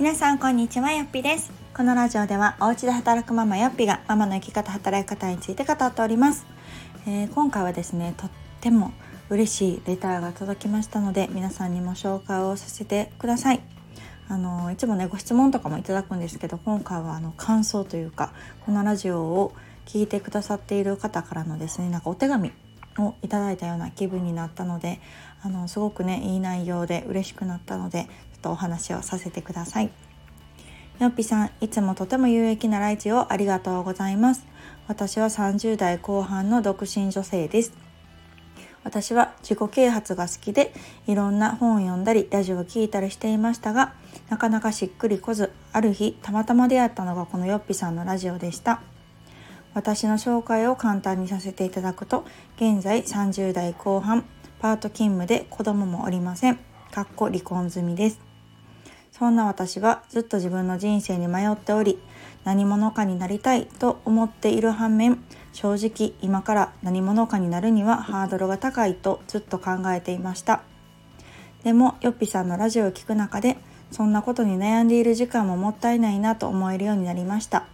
皆さんこんにちはよっぴです。このラジオではお家で働くママよっぴがママの生き方働き方について語っております、えー、今回はですねとっても嬉しいレターが届きましたので皆さんにも紹介をさせてください。あのいつもねご質問とかもいただくんですけど今回はあの感想というかこのラジオを聞いてくださっている方からのですねなんかお手紙をいただいたような気分になったのであのすごくねいい内容で嬉しくなったのでとお話をさせてください。よっぴさん、いつもとても有益なライチをありがとうございます。私は30代後半の独身女性です。私は自己啓発が好きでいろんな本を読んだりラジオを聴いたりしていましたがなかなかしっくりこずある日たまたま出会ったのがこのよっぴさんのラジオでした私の紹介を簡単にさせていただくと現在30代後半パート勤務で子供もおりませんかっこ離婚済みですそんな私はずっと自分の人生に迷っており何者かになりたいと思っている反面正直今から何者かになるにはハードルが高いとずっと考えていました。でもよっぴさんのラジオを聴く中でそんなことに悩んでいる時間ももったいないなと思えるようになりました。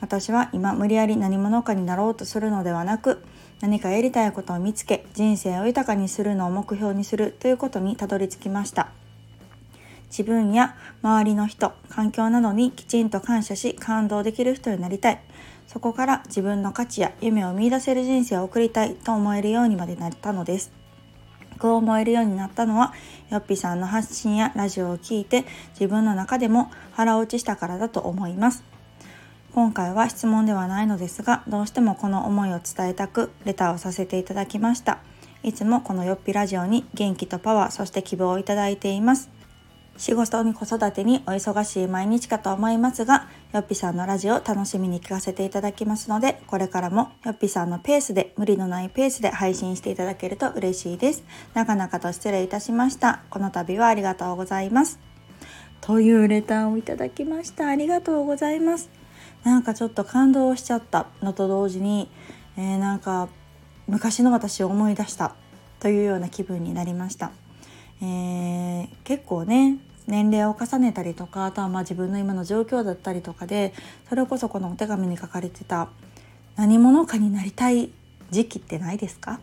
私は今無理やり何者かになろうとするのではなく何かやりたいことを見つけ人生を豊かにするのを目標にするということにたどり着きました。自分や周りの人環境などにきちんと感謝し感動できる人になりたい。そこから自分の価値や夢を見いだせる人生を送りたいと思えるようにまでなったのです。こう思えるようになったのはよっぴさんの発信やラジオを聴いて自分の中でも腹落ちしたからだと思います。今回は質問ではないのですがどうしてもこの思いを伝えたくレターをさせていただきました。いつもこのよっぴラジオに元気とパワーそして希望をいただいています。仕事に子育てにお忙しい毎日かと思いますが、よっぴさんのラジオを楽しみに聞かせていただきますので、これからもよっぴさんのペースで、無理のないペースで配信していただけると嬉しいです。長々と失礼いたしました。この度はありがとうございます。というレターをいただきました。ありがとうございます。なんかちょっと感動しちゃったのと同時に、えー、なんか昔の私を思い出したというような気分になりました。えー、結構ね年齢を重ねたりとかあとはまあ自分の今の状況だったりとかでそれこそこのお手紙に書かれてた何者かになりたい時期ってないですか？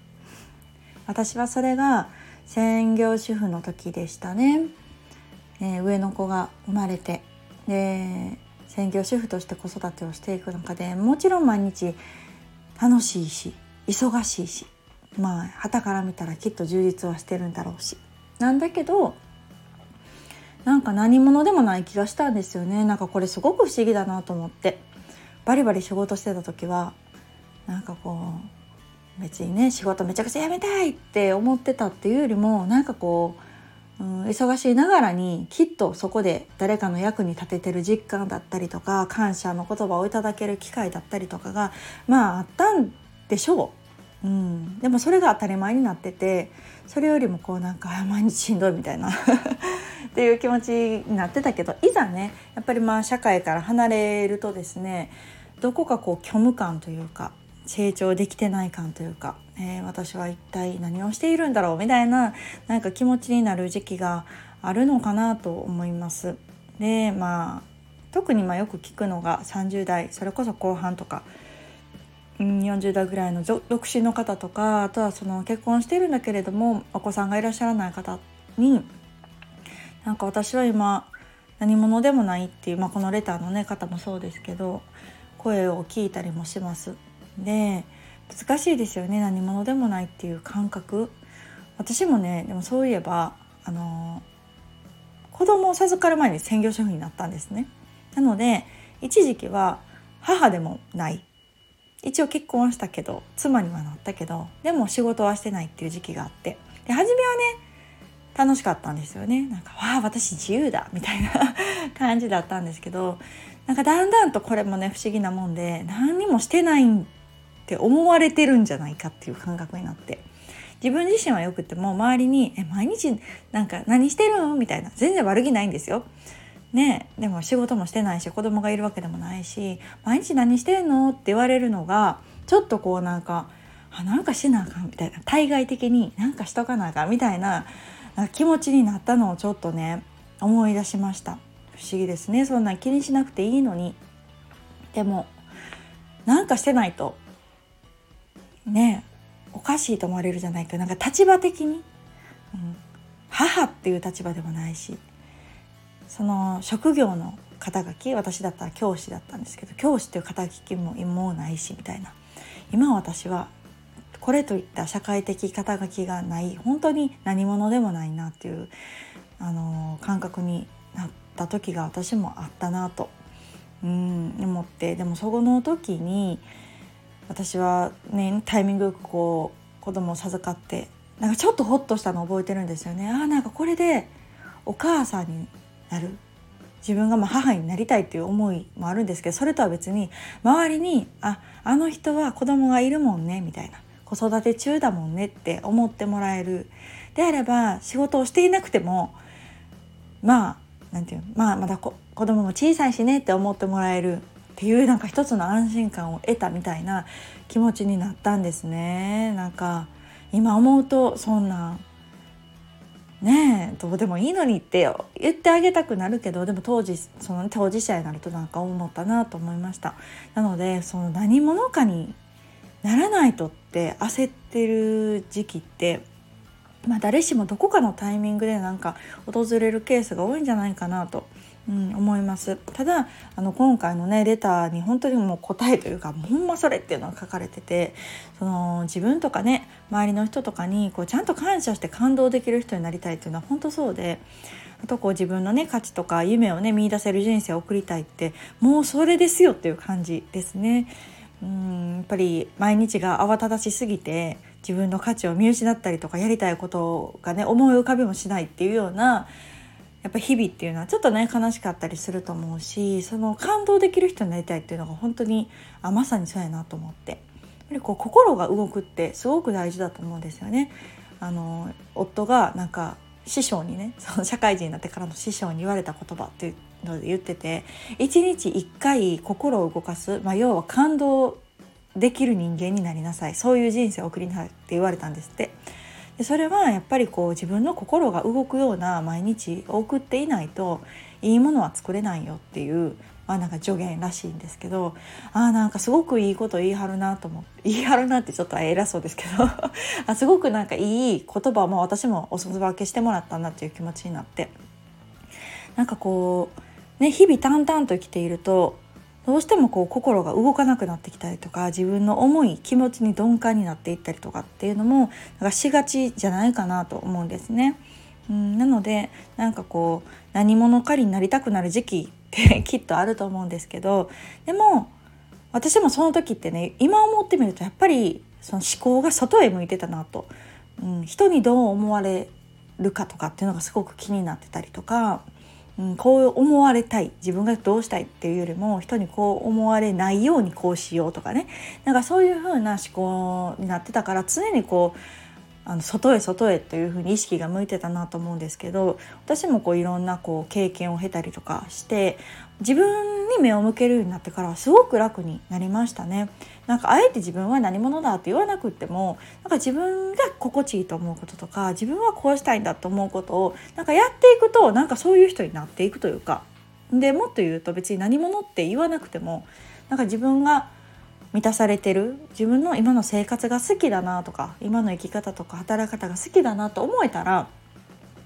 私はそれが専業主婦の時でしたね、えー、上の子が生まれてで専業主婦として子育てをしていく中でもちろん毎日楽しいし忙しいしまあ旗から見たらきっと充実はしてるんだろうし。なんだけどなんか何者でもない気がしたんですよね。なんかこれすごく不思議だなと思って。バリバリ仕事してた時はなんかこう別にね仕事めちゃくちゃ辞めたいって思ってたっていうよりもなんかこう、うん、忙しいながらにきっとそこで誰かの役に立ててる実感だったりとか感謝の言葉をいただける機会だったりとかがまああったんでしょう。うん、でもそれが当たり前になっててそれよりもこうなんか毎日しんどいみたいな っていう気持ちになってたけどいざねやっぱりまあ社会から離れるとですねどこかこう虚無感というか成長できてない感というか、えー、私は一体何をしているんだろうみたいななんか気持ちになる時期があるのかなと思います。でまあ特にまあよく聞くのが30代それこそ後半とか40代ぐらいの独身の方とかあとはその結婚してるんだけれどもお子さんがいらっしゃらない方になんか私は今何者でもないっていう、まあ、このレターの、ね、方もそうですけど声を聞いたりもします。で難しいですよね何者でもないっていう感覚私もねでもそういえばあの子供を授かる前に専業主婦になったんですね。なので一時期は母でもない一応結婚したけど妻にはなったけどでも仕事はしてないっていう時期があってで初めはね楽しかったんですよねなんか「わあ私自由だ」みたいな 感じだったんですけどなんかだんだんとこれもね不思議なもんで何にもしてないって思われてるんじゃないかっていう感覚になって自分自身はよくても周りに「え毎日なんか何してるん?」みたいな全然悪気ないんですよ。ねでも仕事もしてないし子供がいるわけでもないし毎日何してんの？って言われるのがちょっとこうなんかあなんかしなあかんみたいな対外的になんかしとかなあかんみたいな気持ちになったのをちょっとね思い出しました。不思議ですね。そんな気にしなくていいのに。でもなんかしてないとねおかしいと思われるじゃないかなんか立場的に、うん、母っていう立場でもないしその職業の肩書き私だったら教師だったんですけど教師っていう肩書きももうないしみたいな。今私はこれといった社会的肩書きがない。本当に何者でもないなっていうあの感覚になった時が私もあったなとうん思って。でもそこの時に私はねタイミングよくこう子供を授かってなんかちょっとホッとしたのを覚えてるんですよね。あなんかこれでお母さんになる。自分がま母になりたいっていう思いもあるんですけどそれとは別に周りに「ああの人は子供がいるもんね」みたいな。子育て中だもんねって思ってもらえる。であれば仕事をしていなくてもまあなんていうまあまだ子供も小さいしねって思ってもらえる。っていうなんか一つの安心感を得たみたいな気持ちになったんですね。なんか今思うとそんなねえどうでもいいのにって言ってあげたくなるけどでも当時その当事者になるとなんか思ったなと思いました。なのでその何者かにならないとって焦ってる時期ってまあ誰しもどこかのタイミングでなんか訪れるケースが多いんじゃないかなとうん、思いますただあの今回のねレターに本当にもう答えというかほんまそれっていうのが書かれててその自分とかね周りの人とかにこうちゃんと感謝して感動できる人になりたいっていうのは本当そうであとこう自分のね価値とか夢をね見いだせる人生を送りたいってもうそれですよっていう感じですね。うんやっぱり毎日が慌ただしすぎて自分の価値を見失ったりとかやりたいことがね思い浮かびもしないっていうようなやっぱ日々っていうのはちょっとね悲しかったりすると思うしその感動できる人になりたいっていうのが本当にあまさにそうやなと思ってやっぱりこう心が動くってすごく大事だと思うんですよね。あの夫がなんか師匠にねその社会人になってからの師匠に言われた言葉っていうので言ってて一日一回心を動かす、まあ、要は感動できる人間になりなさいそういう人生を送りなさいって言われたんですって。でそれはやっぱりこう自分の心が動くような毎日を送っていないといいものは作れないよっていうまあなんか助言らしいんですけどあなんかすごくいいこと言い張るなと思って 言い張るなってちょっと偉そうですけど あすごくなんかいい言葉も私もお裾分けしてもらったなっていう気持ちになってなんかこうね日々淡々と生きているとどうしてもこう心が動かなくなってきたりとか自分の思い気持ちに鈍感になっていったりとかっていうのもなんかしがちじゃないかなと思うんですね。うん、なのでなんかこう何者かになりたくなる時期ってきっとあると思うんですけどでも私もその時ってね今思ってみるとやっぱりその思考が外へ向いてたなと、うん、人にどう思われるかとかっていうのがすごく気になってたりとかうん、こう思われたい。自分がどうしたいっていうよりも人にこう思われないようにこうしようとかね。なんかそういうふうな思考になってたから常にこうあの外へ外へというふうに意識が向いてたなと思うんですけど私もこういろんなこう経験を経たりとかして自分に目を向けるようになってからすごく楽になりましたね。なんかあえて自分は何者だって言わなくってもなんか自分が心地いいと思うこととか自分はこうしたいんだと思うことをなんかやっていくとなんかそういう人になっていくというかでもっと言うと別に何者って言わなくてもなんか自分が満たされてる自分の今の生活が好きだなとか今の生き方とか働き方が好きだなと思えたら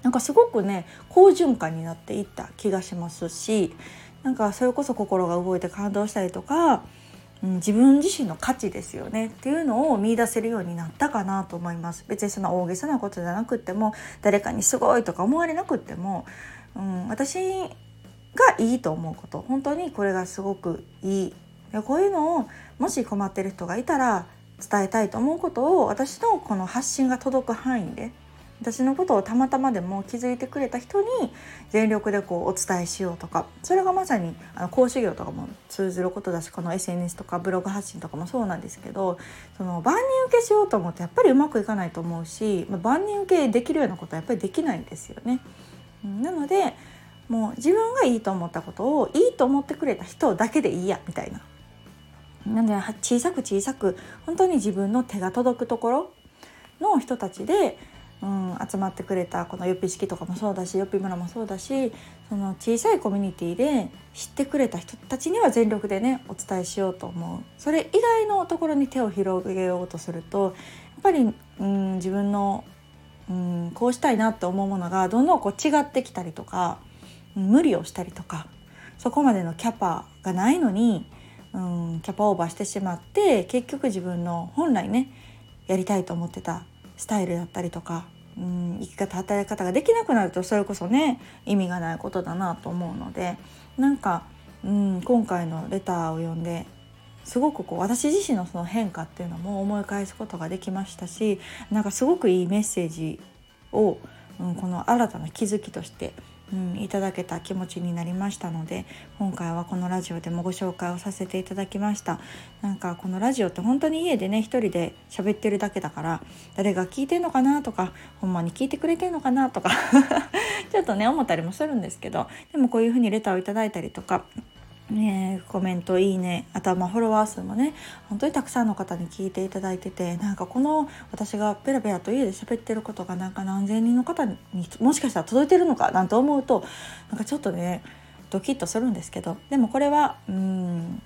なんかすごくね好循環になっていった気がしますしなんかそれこそ心が動いて感動したりとか、うん、自分自身の価値ですよね。っていうのを見いだせるようになったかなと思います。別にそんな大げさなことじゃなくっても誰かにすごいとか思われなくっても、うん、私がいいと思うこと。本当にこれがすごくいい。こういうのをもし困ってる人がいたら伝えたいと思うことを私のこの発信が届く範囲で私のことをたまたまでも気づいてくれた人に全力でこうお伝えしようとかそれがまさにあの講師業とかも通ずることだしこの SNS とかブログ発信とかもそうなんですけどその万人受けしようと思ってやっぱりうまくいかないと思うし、万人受けできるようなことはやっぱりできないんですよね。なのでもう自分がいいと思ったことをいいと思ってくれた人だけでいいやみたいななので小さく小さく本当に自分の手が届くところの人たちでうん、集まってくれたこのよっぴ式とかもそうだしよっぴ村もそうだしその小さいコミュニティで知ってくれた人たちには全力でねお伝えしようと思う。それ以外のところに手を広げようとするとやっぱり、うん、自分の、うん、こうしたいなって思うものがどんどんこう違ってきたりとか、無理をしたりとかそこまでのキャパがないのに、うん、キャパオーバーしてしまって結局自分の本来ねやりたいと思ってたスタイルだったりとか、うん、生き方働き方ができなくなるとそれこそね意味がないことだなと思うのでなんか、うん、今回のレターを読んですごくこう私自身のその変化っていうのも思い返すことができましたしなんかすごくいいメッセージを、うん、この新たな気づきとしてうん、いただけた気持ちになりましたので今回はこのラジオでもご紹介をさせていただきました。なんかこのラジオって本当に家でね一人で喋ってるだけだから誰が聞いてんのかなとかほんまに聞いてくれてんのかなとか ちょっとね思ったりもするんですけどでもこういうふうにレターをいただいたりとかね、コメントいいね。あとはまフォロワー数もね本当にたくさんの方に聞いていただいててなんかこの私がペラペラと家で喋ってることがなんか何千人の方にもしかしたら届いてるのかなんて思うとなんかちょっとねドキッとするんですけどでもこれはうん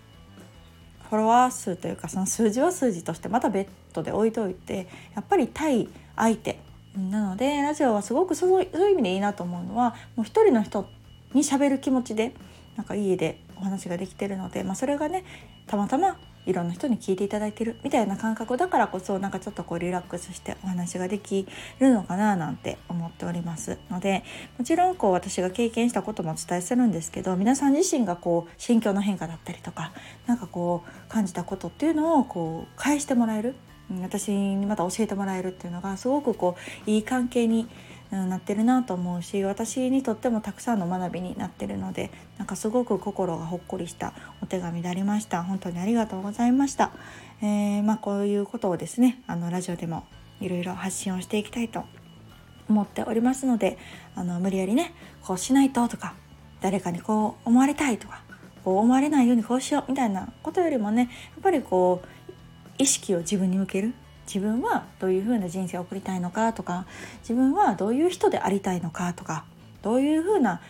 フォロワー数というかその数字は数字としてまた別途で置いといてやっぱり対相手。なのでラジオはすごくそういう意味でいいなと思うのはもう一人の人にしゃべる気持ちでなんか家でお話ができてるので、まあ、それがねたまたまいろんな人に聞いていただいてるみたいな感覚だからこそなんかちょっとこうリラックスしてお話ができるのかななんて思っておりますのでもちろんこう私が経験したこともお伝えするんですけど皆さん自身がこう心境の変化だったりとか何かこう感じたことっていうのをこう返してもらえる私にまた教えてもらえるっていうのがすごくこういい関係になってるなと思うし私にとってもたくさんの学びになってるのでなんかすごく心がほっこりしたお手紙でありました。本当にありがとうございました、えー、まあ、こういうことをですねあのラジオでもいろいろ発信をしていきたいと思っておりますのであの無理やりねこうしないととか誰かにこう思われたいとかこう思われないようにこうしようみたいなことよりもねやっぱりこう意識を自分に向ける。自分はどういう風な人生を送りたいのかとか自分はどういう人でありたいのかとかどういう風な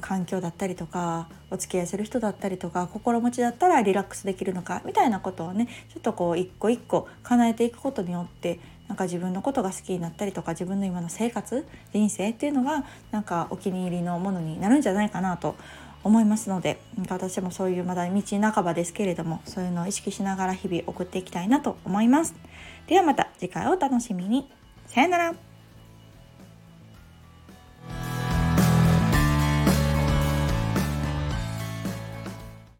環境だったりとかお付き合いする人だったりとか心持ちだったらリラックスできるのかみたいなことをねちょっとこう一個一個叶えていくことによってなんか自分のことが好きになったりとか自分の今の生活人生っていうのがなんかお気に入りのものになるんじゃないかなと思いますので私もそういうまだ道半ばですけれどもそういうのを意識しながら日々送っていきたいなと思います。ではまた次回お楽しみに。さよなら。